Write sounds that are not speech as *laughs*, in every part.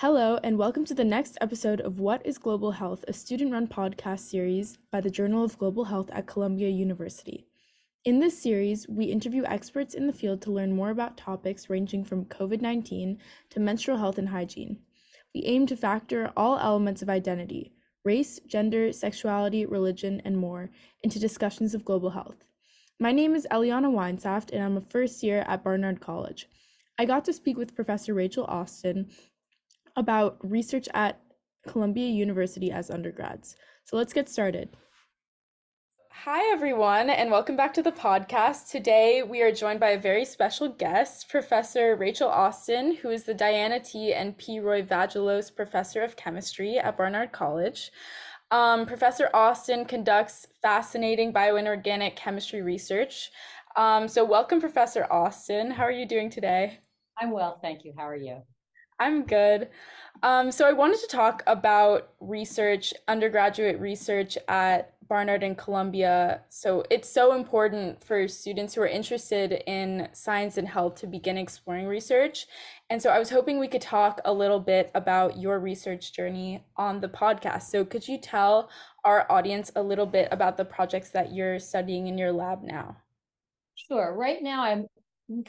Hello, and welcome to the next episode of What is Global Health, a student run podcast series by the Journal of Global Health at Columbia University. In this series, we interview experts in the field to learn more about topics ranging from COVID 19 to menstrual health and hygiene. We aim to factor all elements of identity race, gender, sexuality, religion, and more into discussions of global health. My name is Eliana Weinsaft, and I'm a first year at Barnard College. I got to speak with Professor Rachel Austin about research at Columbia University as undergrads. So let's get started. Hi, everyone, and welcome back to the podcast. Today, we are joined by a very special guest, Professor Rachel Austin, who is the Diana T. and P. Roy Vagelos Professor of Chemistry at Barnard College. Um, Professor Austin conducts fascinating bioinorganic chemistry research. Um, so, welcome, Professor Austin. How are you doing today? I'm well, thank you. How are you? I'm good. Um, so, I wanted to talk about research, undergraduate research at Barnard and Columbia. So, it's so important for students who are interested in science and health to begin exploring research. And so, I was hoping we could talk a little bit about your research journey on the podcast. So, could you tell our audience a little bit about the projects that you're studying in your lab now? Sure. Right now, I'm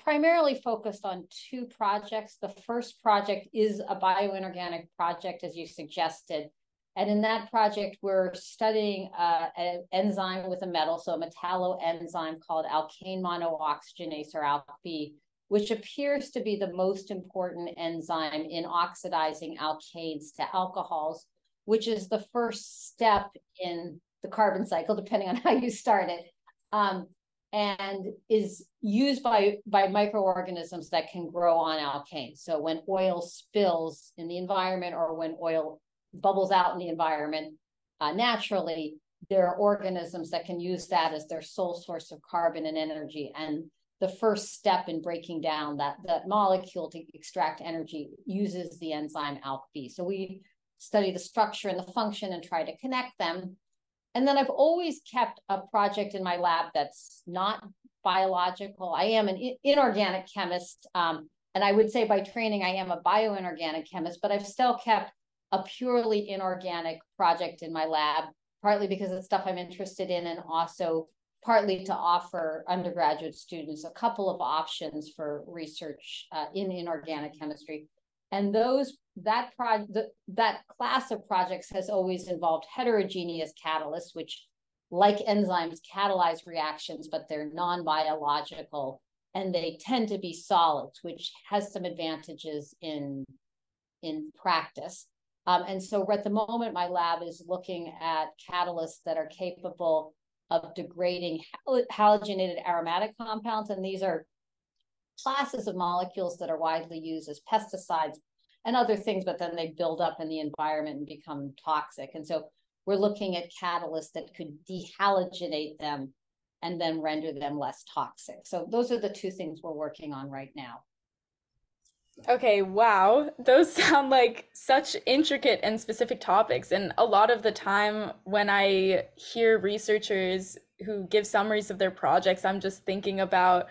primarily focused on two projects. The first project is a bioinorganic project, as you suggested. And in that project, we're studying uh, an enzyme with a metal, so a metalloenzyme called alkane monooxygenase or ALK-B, which appears to be the most important enzyme in oxidizing alkanes to alcohols, which is the first step in the carbon cycle, depending on *laughs* how you start it. Um, and is used by by microorganisms that can grow on alkanes. So when oil spills in the environment or when oil bubbles out in the environment uh, naturally, there are organisms that can use that as their sole source of carbon and energy. And the first step in breaking down that that molecule to extract energy uses the enzyme ALK-B. So we study the structure and the function and try to connect them and then I've always kept a project in my lab that's not biological. I am an inorganic chemist. Um, and I would say by training, I am a bioinorganic chemist, but I've still kept a purely inorganic project in my lab, partly because it's stuff I'm interested in, and also partly to offer undergraduate students a couple of options for research uh, in inorganic chemistry. And those that project that class of projects has always involved heterogeneous catalysts, which like enzymes catalyze reactions, but they're non-biological and they tend to be solids, which has some advantages in in practice. Um, and so at the moment, my lab is looking at catalysts that are capable of degrading hal- halogenated aromatic compounds. And these are classes of molecules that are widely used as pesticides, and other things, but then they build up in the environment and become toxic. And so we're looking at catalysts that could dehalogenate them and then render them less toxic. So those are the two things we're working on right now. Okay, wow. Those *laughs* sound like such intricate and specific topics. And a lot of the time when I hear researchers who give summaries of their projects, I'm just thinking about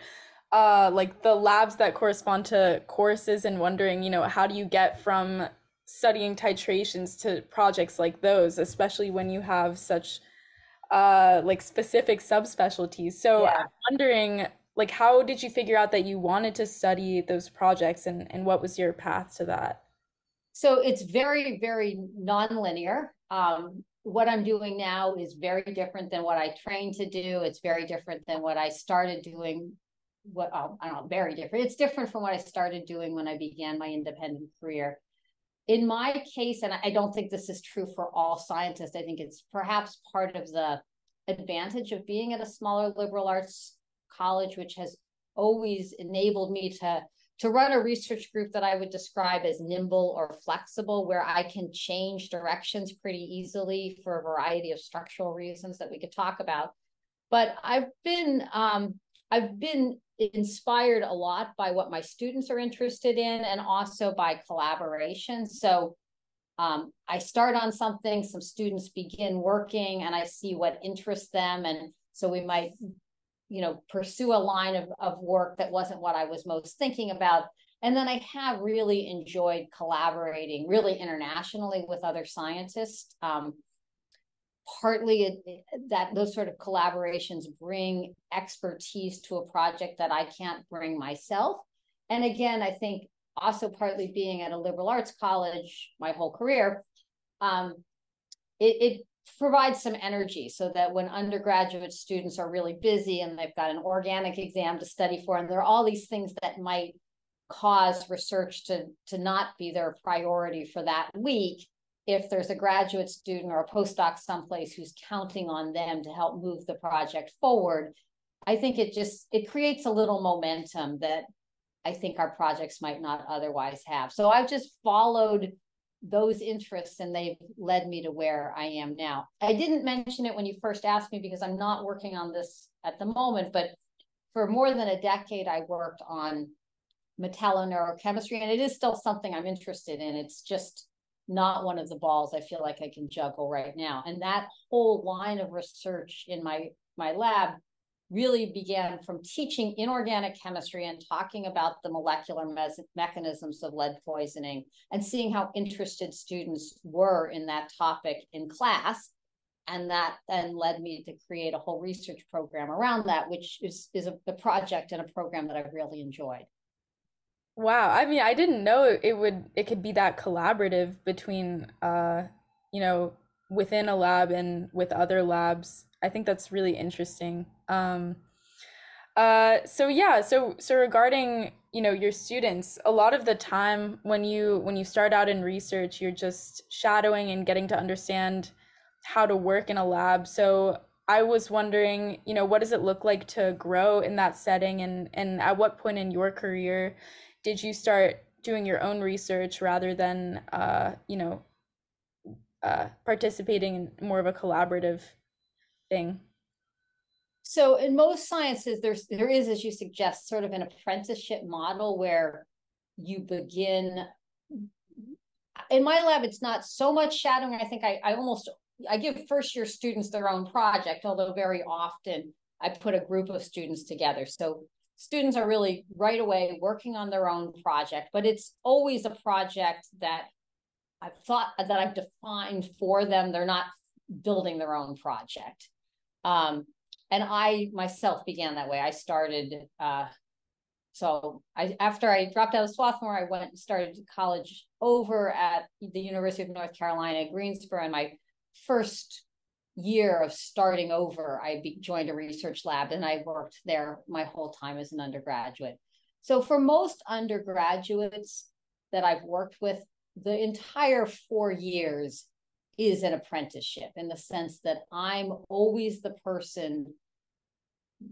uh like the labs that correspond to courses and wondering you know how do you get from studying titrations to projects like those especially when you have such uh like specific subspecialties? So yeah. i'm wondering like how did you figure out that you wanted to study those projects and and what was your path to that? So it's very very nonlinear. Um what i'm doing now is very different than what i trained to do. It's very different than what i started doing what oh, I don't know, very different. It's different from what I started doing when I began my independent career. In my case, and I don't think this is true for all scientists, I think it's perhaps part of the advantage of being at a smaller liberal arts college, which has always enabled me to to run a research group that I would describe as nimble or flexible, where I can change directions pretty easily for a variety of structural reasons that we could talk about. But I've been um, I've been inspired a lot by what my students are interested in and also by collaboration. So um, I start on something, some students begin working, and I see what interests them. And so we might, you know, pursue a line of, of work that wasn't what I was most thinking about. And then I have really enjoyed collaborating really internationally with other scientists. Um, partly it, that those sort of collaborations bring expertise to a project that I can't bring myself. And again, I think also partly being at a liberal arts college my whole career, um, it, it provides some energy so that when undergraduate students are really busy and they've got an organic exam to study for, and there are all these things that might cause research to, to not be their priority for that week, if there's a graduate student or a postdoc someplace who's counting on them to help move the project forward, I think it just it creates a little momentum that I think our projects might not otherwise have. So I've just followed those interests and they've led me to where I am now. I didn't mention it when you first asked me because I'm not working on this at the moment, but for more than a decade, I worked on metalloneurochemistry, and it is still something I'm interested in. It's just not one of the balls I feel like I can juggle right now. And that whole line of research in my my lab really began from teaching inorganic chemistry and talking about the molecular me- mechanisms of lead poisoning and seeing how interested students were in that topic in class and that then led me to create a whole research program around that which is is a, a project and a program that i've really enjoyed Wow. I mean, I didn't know it would it could be that collaborative between uh, you know, within a lab and with other labs. I think that's really interesting. Um uh so yeah, so so regarding, you know, your students, a lot of the time when you when you start out in research, you're just shadowing and getting to understand how to work in a lab. So I was wondering, you know, what does it look like to grow in that setting and and at what point in your career did you start doing your own research rather than uh, you know uh, participating in more of a collaborative thing? So in most sciences there's there is as you suggest sort of an apprenticeship model where you begin in my lab it's not so much shadowing. I think i, I almost i give first year students their own project although very often i put a group of students together. So students are really right away working on their own project, but it's always a project that I've thought that I've defined for them. They're not building their own project. Um, and I myself began that way. I started, uh, so I after I dropped out of Swarthmore, I went and started college over at the University of North Carolina, Greensboro, and my first year of starting over, I be, joined a research lab and I worked there my whole time as an undergraduate. So for most undergraduates that I've worked with, the entire four years is an apprenticeship in the sense that I'm always the person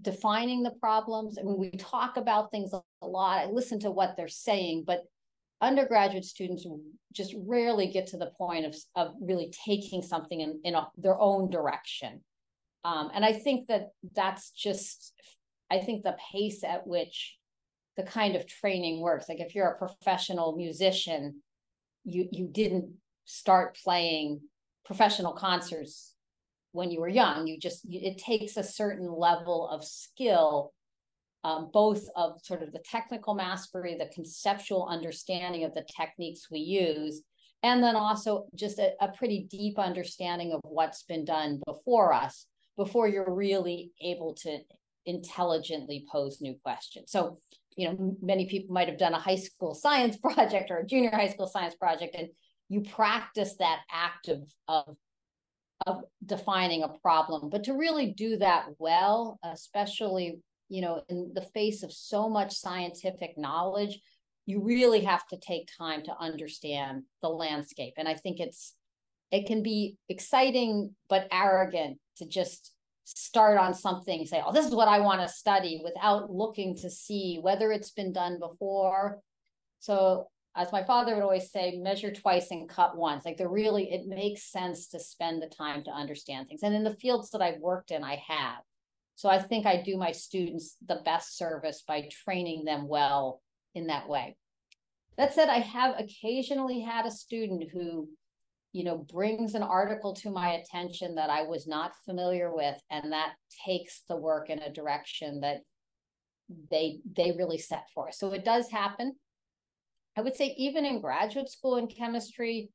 defining the problems. I mean, we talk about things a lot. I listen to what they're saying, but undergraduate students just rarely get to the point of, of really taking something in, in a, their own direction. Um, and I think that that's just, I think the pace at which the kind of training works. Like if you're a professional musician, you you didn't start playing professional concerts when you were young. You just it takes a certain level of skill um, both of sort of the technical mastery, the conceptual understanding of the techniques we use, and then also just a, a pretty deep understanding of what's been done before us before you're really able to intelligently pose new questions. So, you know, many people might have done a high school science *laughs* project or a junior high school science project, and you practice that act of, of, of defining a problem. But to really do that well, especially you know, in the face of so much scientific knowledge, you really have to take time to understand the landscape. And I think it's, it can be exciting but arrogant to just start on something, say, oh, this is what I want to study without looking to see whether it's been done before. So, as my father would always say, measure twice and cut once. Like, there really, it makes sense to spend the time to understand things. And in the fields that I've worked in, I have. So I think I do my students the best service by training them well in that way. That said, I have occasionally had a student who, you know, brings an article to my attention that I was not familiar with, and that takes the work in a direction that they they really set for. So it does happen. I would say even in graduate school in chemistry,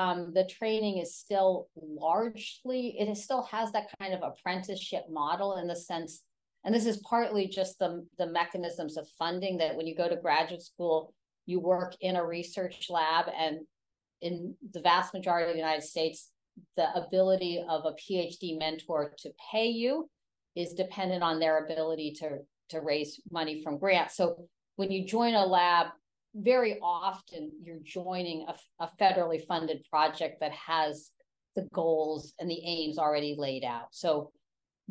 um, the training is still largely, it still has that kind of apprenticeship model in the sense, and this is partly just the, the mechanisms of funding that when you go to graduate school, you work in a research lab and in the vast majority of the United States, the ability of a PhD mentor to pay you is dependent on their ability to, to raise money from grants. So when you join a lab, very often you're joining a, a federally funded project that has the goals and the aims already laid out. So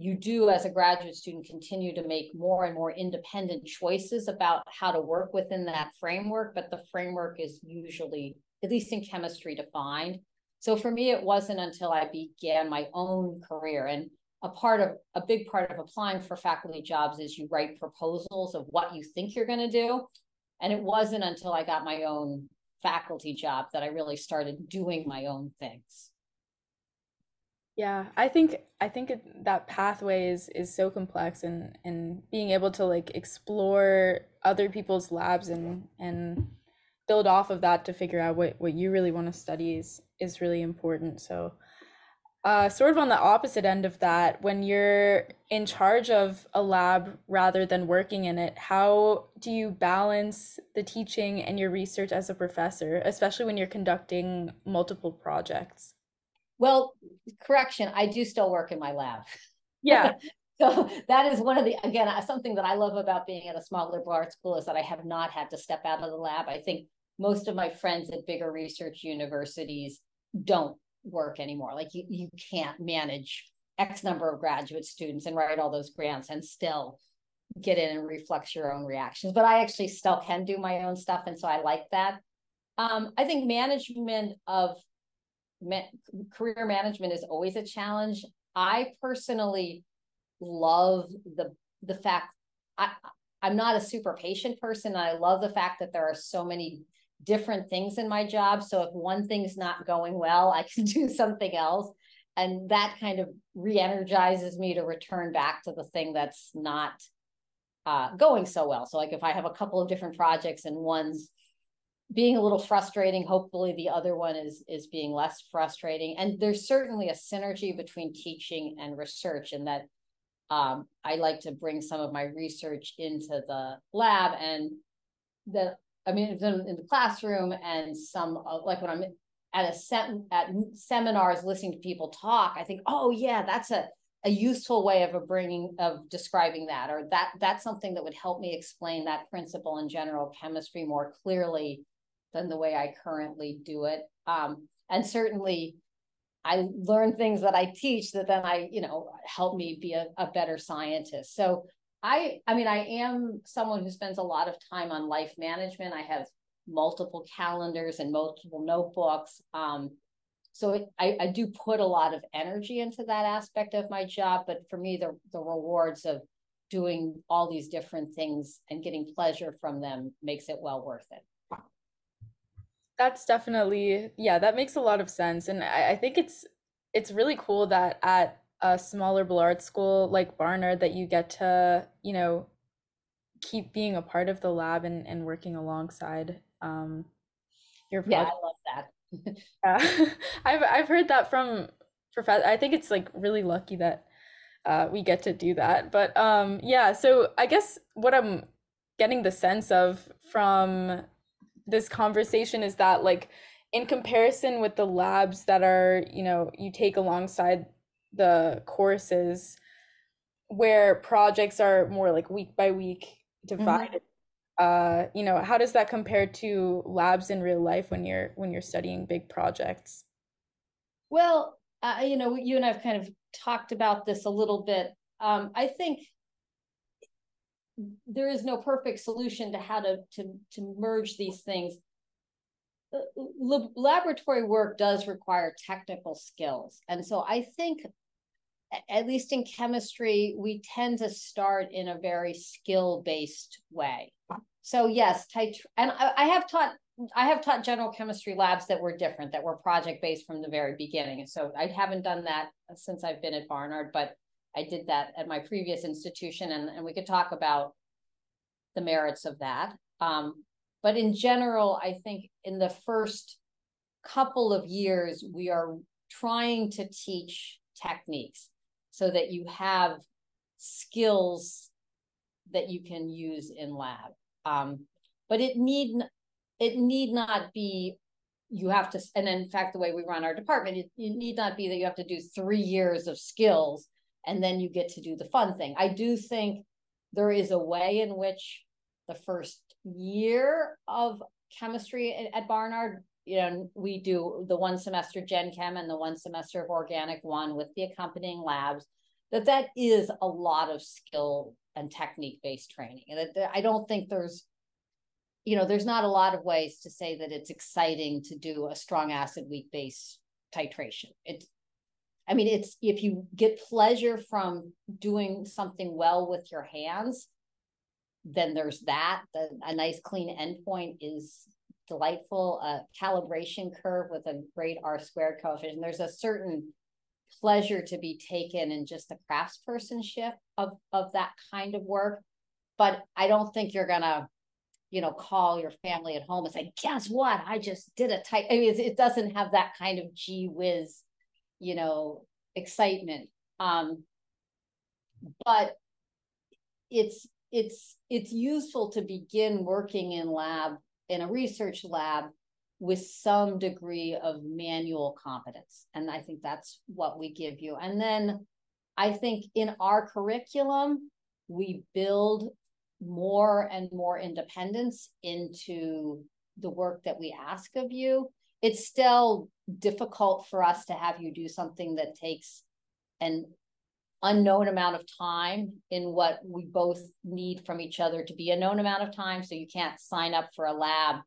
you do as a graduate student continue to make more and more independent choices about how to work within that framework but the framework is usually at least in chemistry defined so for me it wasn't until i began my own career and a part of a big part of applying for faculty jobs is you write proposals of what you think you're going to do and it wasn't until I got my own faculty job that I really started doing my own things. Yeah, I think I think that pathway is is so complex and and being able to like explore other people's labs and and build off of that to figure out what what you really want to study is is really important. So uh, sort of on the opposite end of that, when you're in charge of a lab rather than working in it, how do you balance the teaching and your research as a professor, especially when you're conducting multiple projects? Well, correction, I do still work in my lab. Yeah. *laughs* so that is one of the again uh, something that I love about being at a small liberal arts school is that I have not had to step out of the lab. I think most of my friends at bigger research universities don't work anymore. Like you, you can't manage X number of graduate students and write all those grants and still get in and reflect your own reactions. But I actually still can do my own stuff. And so I like that. Um, I think management of ma- career management is always a challenge. I personally love the the fact I I'm not a super patient person. I love the fact that there are so many different things in my job. So if one thing's not going well, I can *laughs* do something else. And that kind of re energizes me to return back to the thing that's not uh, going so well. So, like if I have a couple of different projects and one's being a little frustrating, hopefully the other one is is being less frustrating. And there's certainly a synergy between teaching and research, in that um, I like to bring some of my research into the lab and the I mean, in the classroom and some uh, like when I'm at a sem- at seminars listening to people talk, I think, oh yeah, that's a a useful way of bringing of describing that, or that that's something that would help me explain that principle in general chemistry more clearly than the way I currently do it. Um, and certainly, I learn things that I teach that then I, you know, help me be a, a better scientist. So I I mean I am someone who spends a lot of time on life management. I have multiple calendars and multiple notebooks. Um, so it, I, I do put a lot of energy into that aspect of my job. But for me, the the rewards of doing all these different things and getting pleasure from them makes it well worth it. That's definitely yeah, that makes a lot of sense. And I, I think it's it's really cool that at a smaller Ballard school like Barnard that you get to, you know, keep being a part of the lab and, and working alongside um, your project. Yeah, I love that. *laughs* yeah. *laughs* I've I've heard that from professor. I think it's like really lucky that uh, we get to do that. But um, yeah, so I guess what I'm getting the sense of from this conversation is that like in comparison with the labs that are you know you take alongside the courses where projects are more like week by week divided mm-hmm. uh you know how does that compare to labs in real life when you're when you're studying big projects well uh, you know you and i've kind of talked about this a little bit um i think there is no perfect solution to how to to to merge these things laboratory work does require technical skills. And so I think, at least in chemistry, we tend to start in a very skill based way. So, yes, tit- and I, I have taught. I have taught general chemistry labs that were different, that were project based from the very beginning. So I haven't done that since I've been at Barnard, but I did that at my previous institution, and, and we could talk about the merits of that. Um, but in general, I think in the first couple of years, we are trying to teach techniques so that you have skills that you can use in lab. Um, but it need it need not be you have to and in fact the way we run our department it, it need not be that you have to do three years of skills and then you get to do the fun thing i do think there is a way in which the first year of chemistry at, at barnard you know we do the one semester gen chem and the one semester of organic one with the accompanying labs that that is a lot of skill and technique based training and i don't think there's you know, there's not a lot of ways to say that it's exciting to do a strong acid weak base titration. It's, I mean, it's if you get pleasure from doing something well with your hands, then there's that. The, a nice clean endpoint is delightful. A calibration curve with a great R squared coefficient. There's a certain pleasure to be taken in just the craftspersonship of of that kind of work. But I don't think you're gonna you know, call your family at home and say, guess what? I just did a type. I mean, it doesn't have that kind of gee whiz, you know, excitement. Um, but it's it's it's useful to begin working in lab in a research lab with some degree of manual competence. And i think that's what we give you. And then i think in our curriculum we build more and more independence into the work that we ask of you, it's still difficult for us to have you do something that takes an unknown amount of time in what we both need from each other to be a known amount of time. So you can't sign up for a lab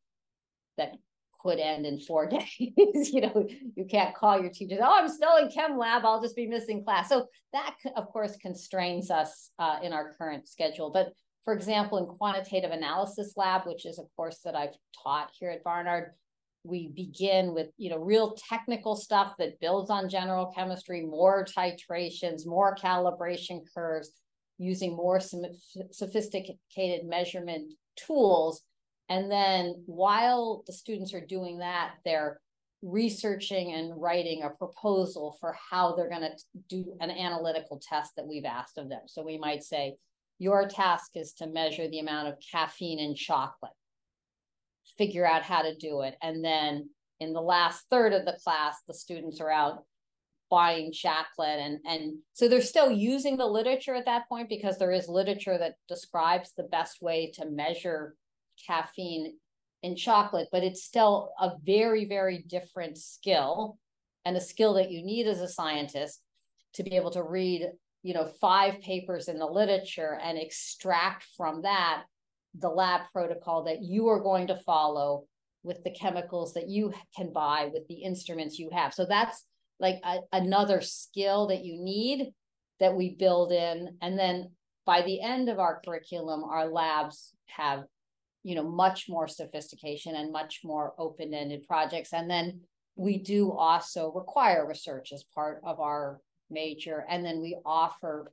that could end in four *laughs* days. you know, you can't call your teachers, oh, I'm still in chem lab, I'll just be missing class. So that, of course, constrains us uh, in our current schedule. But for example, in quantitative analysis lab, which is a course that I've taught here at Barnard, we begin with you know real technical stuff that builds on general chemistry, more titrations, more calibration curves, using more sophisticated measurement tools. And then while the students are doing that, they're researching and writing a proposal for how they're going to do an analytical test that we've asked of them. So we might say, your task is to measure the amount of caffeine in chocolate, figure out how to do it. And then in the last third of the class, the students are out buying chocolate and and so they're still using the literature at that point because there is literature that describes the best way to measure caffeine in chocolate but it's still a very very different skill and a skill that you need as a scientist to be able to read you know five papers in the literature and extract from that the lab protocol that you are going to follow with the chemicals that you can buy with the instruments you have. So that's like a, another skill that you need that we build in. And then by the end of our curriculum our labs have you know much more sophistication and much more open-ended projects. And then we do also require research as part of our major, and then we offer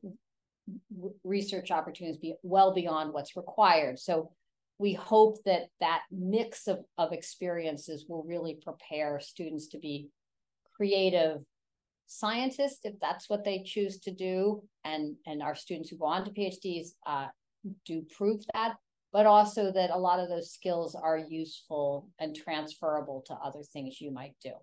research opportunities be well beyond what's required. So we hope that that mix of, of experiences will really prepare students to be creative scientists if that's what they choose to do and and our students who go on to phds uh, do prove that but also that a lot of those skills are useful and transferable to other things you might do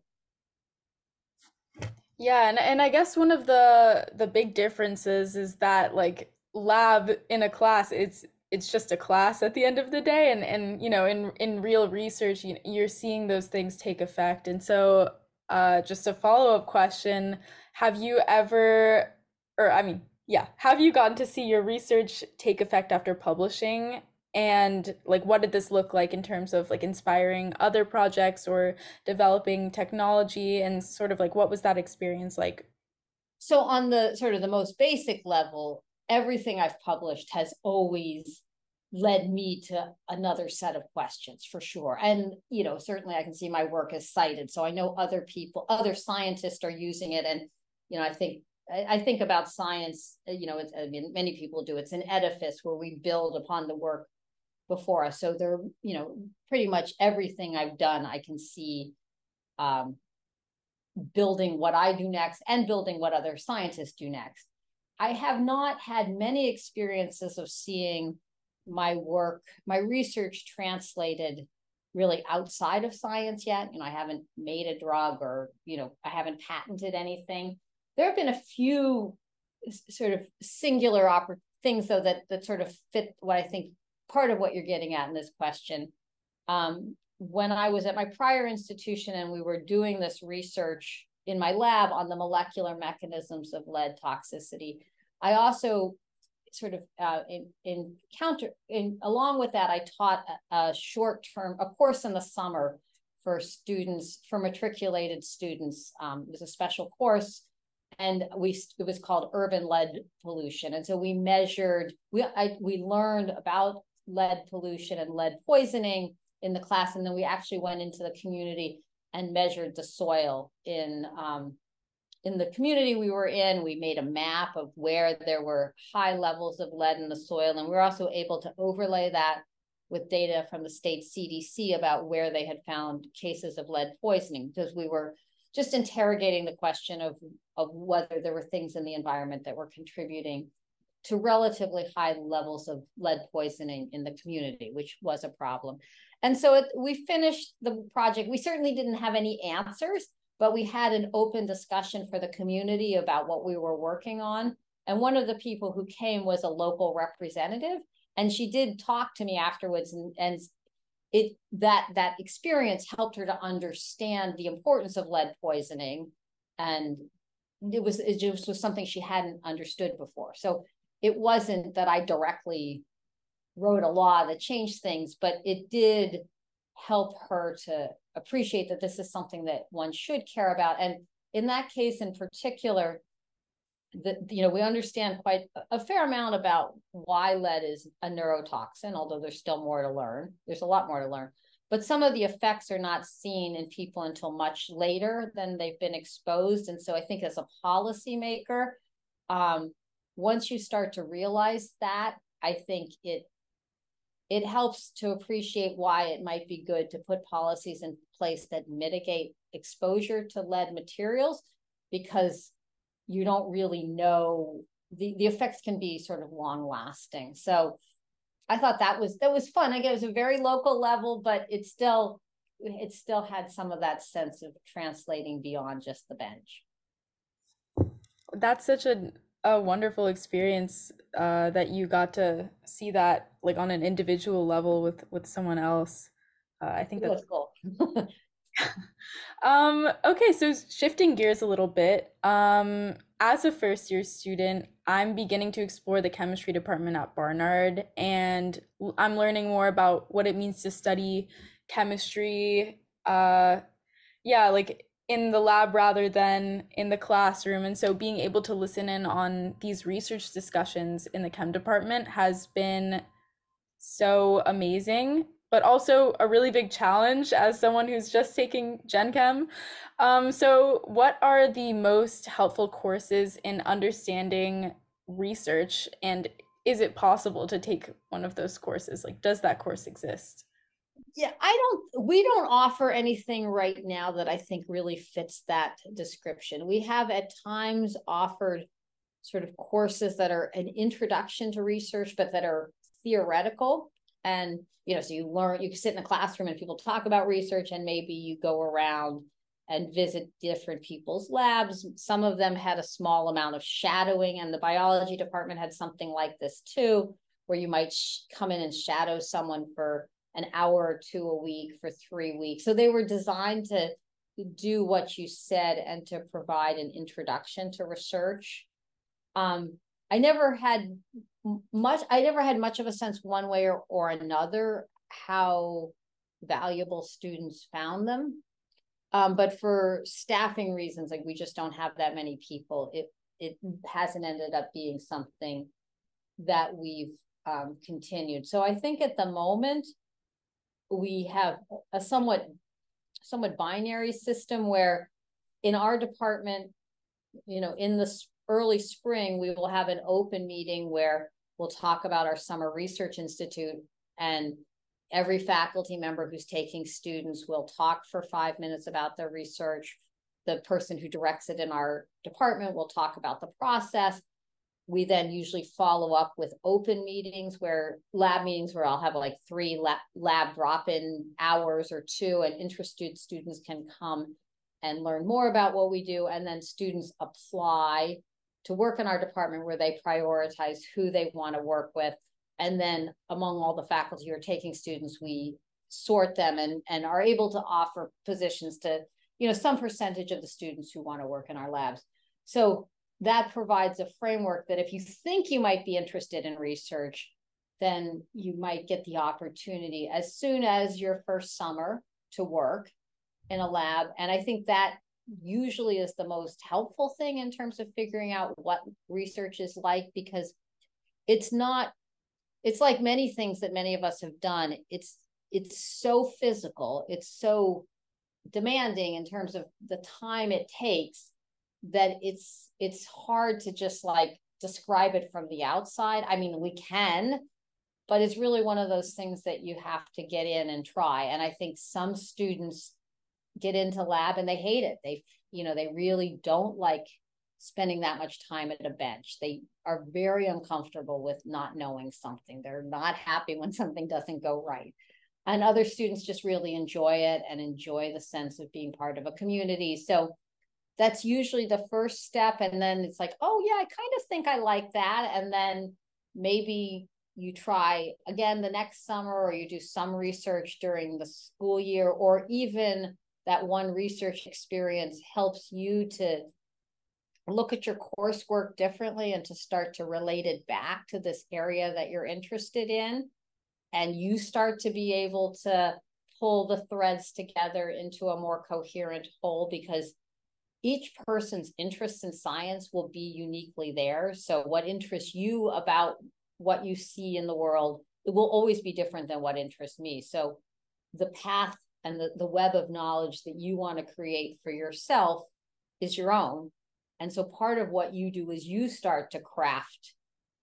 yeah, and and I guess one of the the big differences is that like lab in a class it's it's just a class at the end of the day and and you know in in real research you, you're seeing those things take effect. And so uh just a follow-up question, have you ever or I mean, yeah, have you gotten to see your research take effect after publishing and like what did this look like in terms of like inspiring other projects or developing technology? And sort of like what was that experience like? So on the sort of the most basic level everything i've published has always led me to another set of questions for sure. And you know certainly i can see my work is cited so i know other people other scientists are using it. And you know i think I, think about science, you know, I mean, many people do. It's an edifice where we build upon the work before us. So they're, you know, pretty much everything I've done, I can see um, building what I do next and building what other scientists do next. I have not had many experiences of seeing my work, my research translated really outside of science yet. You know, I haven't made a drug or, you know, I haven't patented anything. There have been a few sort of singular things though that that sort of fit what I think part of what you're getting at in this question. Um, when I was at my prior institution and we were doing this research in my lab on the molecular mechanisms of lead toxicity, I also sort of uh, in, in counter in along with that, I taught a, a short term a course in the summer for students for matriculated students. Um, it was a special course, and we it was called urban lead pollution. And so we measured we I, we learned about lead pollution and lead poisoning in the class, and then we actually went into the community and measured the soil in um, in the community we were in. We made a map of where there were high levels of lead in the soil, and we were also able to overlay that with data from the state CDC about where they had found cases of lead poisoning, because we were just interrogating the question of of whether there were things in the environment that were contributing to relatively high levels of lead poisoning in the community, which was a problem. And so it, we finished the project. We certainly didn't have any answers, but we had an open discussion for the community about what we were working on. And one of the people who came was a local representative, and she did talk to me afterwards, and, and it that that experience helped her to understand the importance of lead poisoning, and it was it just was something she hadn't understood before. So it wasn't that I directly wrote a law that changed things, but it did help her to appreciate that this is something that one should care about. And in that case in particular, that you know we understand quite a fair amount about why lead is a neurotoxin, although there's still more to learn. There's a lot more to learn. But some of the effects are not seen in people until much later than they've been exposed. And so I think as a policymaker, um, once you start to realize that, I think it it helps to appreciate why it might be good to put policies in place that mitigate exposure to lead materials because you don't really know the, the effects can be sort of long lasting. So I thought that was that was fun. Again, it was a very local level, but it still it still had some of that sense of translating beyond just the bench. That's such a a wonderful experience uh, that you got to see that like on an individual level with with someone else. Uh, I think that's cool. *laughs* um, okay, so shifting gears a little bit. Um, as a first year student, I'm beginning to explore the chemistry department at Barnard, and I'm learning more about what it means to study chemistry. Uh, yeah, like in the lab rather than in the classroom. And so being able to listen in on these research discussions in the chem department has been so amazing, but also a really big challenge as someone who's just taking Gen Chem. Um, so, what are the most helpful courses in understanding research? And is it possible to take one of those courses? Like, does that course exist? Yeah i don't we don't offer anything right now that i think really fits that description. We have at times offered sort of courses that are an introduction to research but that are theoretical. And you know so you learn you can sit in a classroom and people talk about research and maybe you go around and visit different people's labs. Some of them had a small amount of shadowing and the biology department had something like this too where you might sh- come in and shadow someone for an hour or two a week for three weeks. So they were designed to do what you said and to provide an introduction to research. Um, I never had much, I never had much of a sense one way or, or another how valuable students found them. Um, but for staffing reasons, like we just don't have that many people, it it hasn't ended up being something that we've um, continued. So I think at the moment, we have a somewhat somewhat binary system where in our department you know in the early spring we will have an open meeting where we'll talk about our summer research institute And every faculty member who's taking students will talk for five minutes about their research. The person who directs it in our department will talk about the process. We then usually follow up with open meetings where lab meetings where I'll have like three lab, lab drop in hours or two, and interested students can come and learn more about what we do. And then students apply to work in our department where they prioritize who they want to work with and then among all the faculty who are taking students we sort them and and are able to offer positions to you know some percentage of the students who want to work in our labs so that provides a framework that if you think you might be interested in research then you might get the opportunity as soon as your first summer to work in a lab. And i think that usually is the most helpful thing in terms of figuring out what research is like because it's not it's like many things that many of us have done. It's it's so physical it's so demanding in terms of the time it takes that it's it's hard to just like describe it from the outside i mean we can but it's really one of those things that you have to get in and try and i think some students get into lab and they hate it they you know they really don't like spending that much time at a bench. They are very uncomfortable with not knowing something. They're not happy when something doesn't go right. And other students just really enjoy it and enjoy the sense of being part of a community. So that's usually the first step. And then it's like, oh, yeah, I kind of think I like that. And then maybe you try again the next summer or you do some research during the school year or even that one research experience helps you to look at your coursework differently and to start to relate it back to this area that you're interested in. And you start to be able to pull the threads together into a more coherent whole because each person's interest in science will be uniquely there. So, what interests you about what you see in the world, it will always be different than what interests me. So, the path and the, the web of knowledge that you want to create for yourself is your own and so part of what you do is you start to craft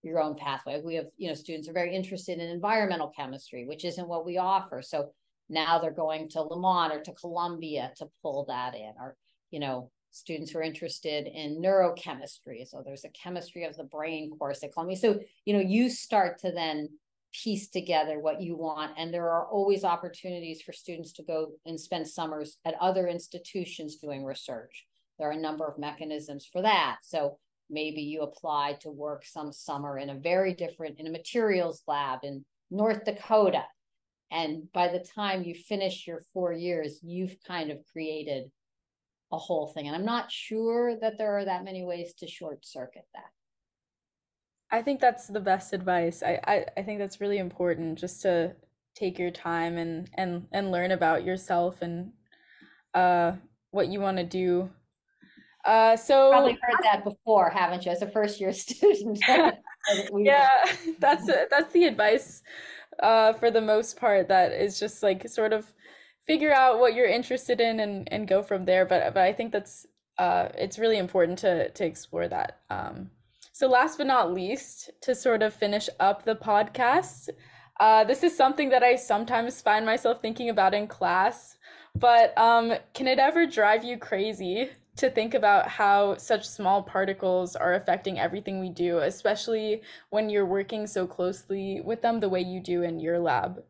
your own pathway. We have, you know, students are very interested in environmental chemistry, which isn't what we offer. So now they're going to Lamont or to Columbia to pull that in, or, you know, students who are interested in neurochemistry. So there's a chemistry of the brain course they call me. So, you know, you start to then piece together what you want. And there are always opportunities for students to go and spend summers at other institutions doing research. There are a number of mechanisms for that. So maybe you apply to work some summer in a very different, in a materials lab in North Dakota. And by the time you finish your four years, you've kind of created a whole thing. And I'm not sure that there are that many ways to short circuit that. I think that's the best advice. I, I, I think that's really important just to take your time and and and learn about yourself and uh what you want to do uh, so probably heard that before, haven't you? As a first year *laughs* student. *laughs* yeah, *laughs* that's that's the advice uh, for the most part. That is just like sort of figure out what you're interested in and and go from there. But but I think that's uh, it's really important to to explore that. Um, so last but not least, to sort of finish up the podcast, uh, this is something that I sometimes find myself thinking about in class. But um, can it ever drive you crazy to think about how such small particles are affecting everything we do, especially when you're working so closely with them the way you do in your lab.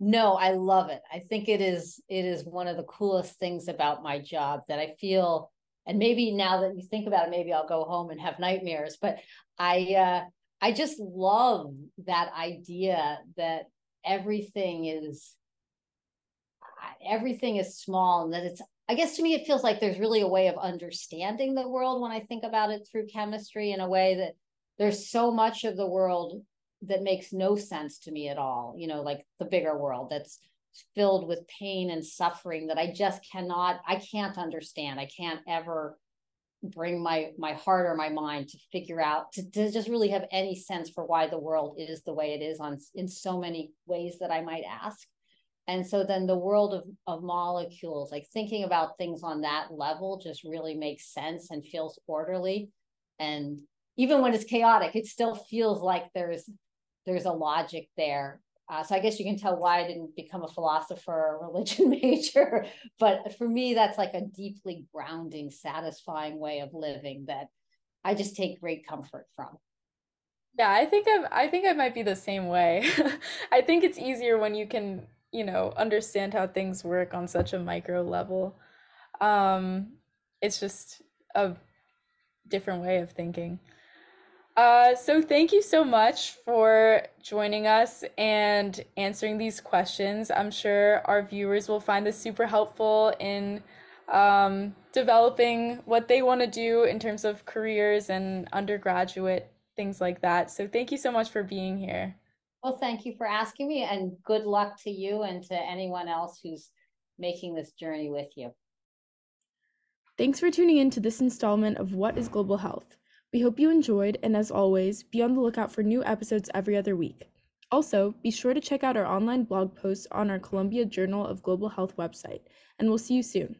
No, I love it. I think it is it is one of the coolest things about my job that I feel and maybe now that you think about it maybe I'll go home and have nightmares, but I uh I just love that idea that everything is everything is small and that it's I guess to me, it feels like there's really a way of understanding the world when I think about it through chemistry in a way that there's so much of the world that makes no sense to me at all, you know, like the bigger world that's filled with pain and suffering that I just cannot, I can't understand. I can't ever bring my my heart or my mind to figure out to, to just really have any sense for why the world is the way it is on in so many ways that I might ask and so then the world of, of molecules like thinking about things on that level just really makes sense and feels orderly and even when it's chaotic it still feels like there's there's a logic there Uh, so I guess you can tell why I didn't become a philosopher or religion *laughs* major. But for me, that's like a deeply grounding, satisfying way of living that I just take great comfort from. Yeah, I think I'm, I think I might be the same way. *laughs* I think it's easier when you can, you know, understand how things work on such a micro level. Um, it's just a different way of thinking. Uh, so thank you so much for joining us and answering these questions. I'm sure our viewers will find this super helpful in um, developing what they want to do in terms of careers and undergraduate things like that. So thank you so much for being here. Well, thank you for asking me, and good luck to you and to anyone else who's making this journey with you. Thanks for tuning in to this installment of What is Global Health? We hope you enjoyed, and as always, be on the lookout for new episodes every other week. Also, be sure to check out our online blog posts on our Columbia Journal of Global Health website, and we'll see you soon.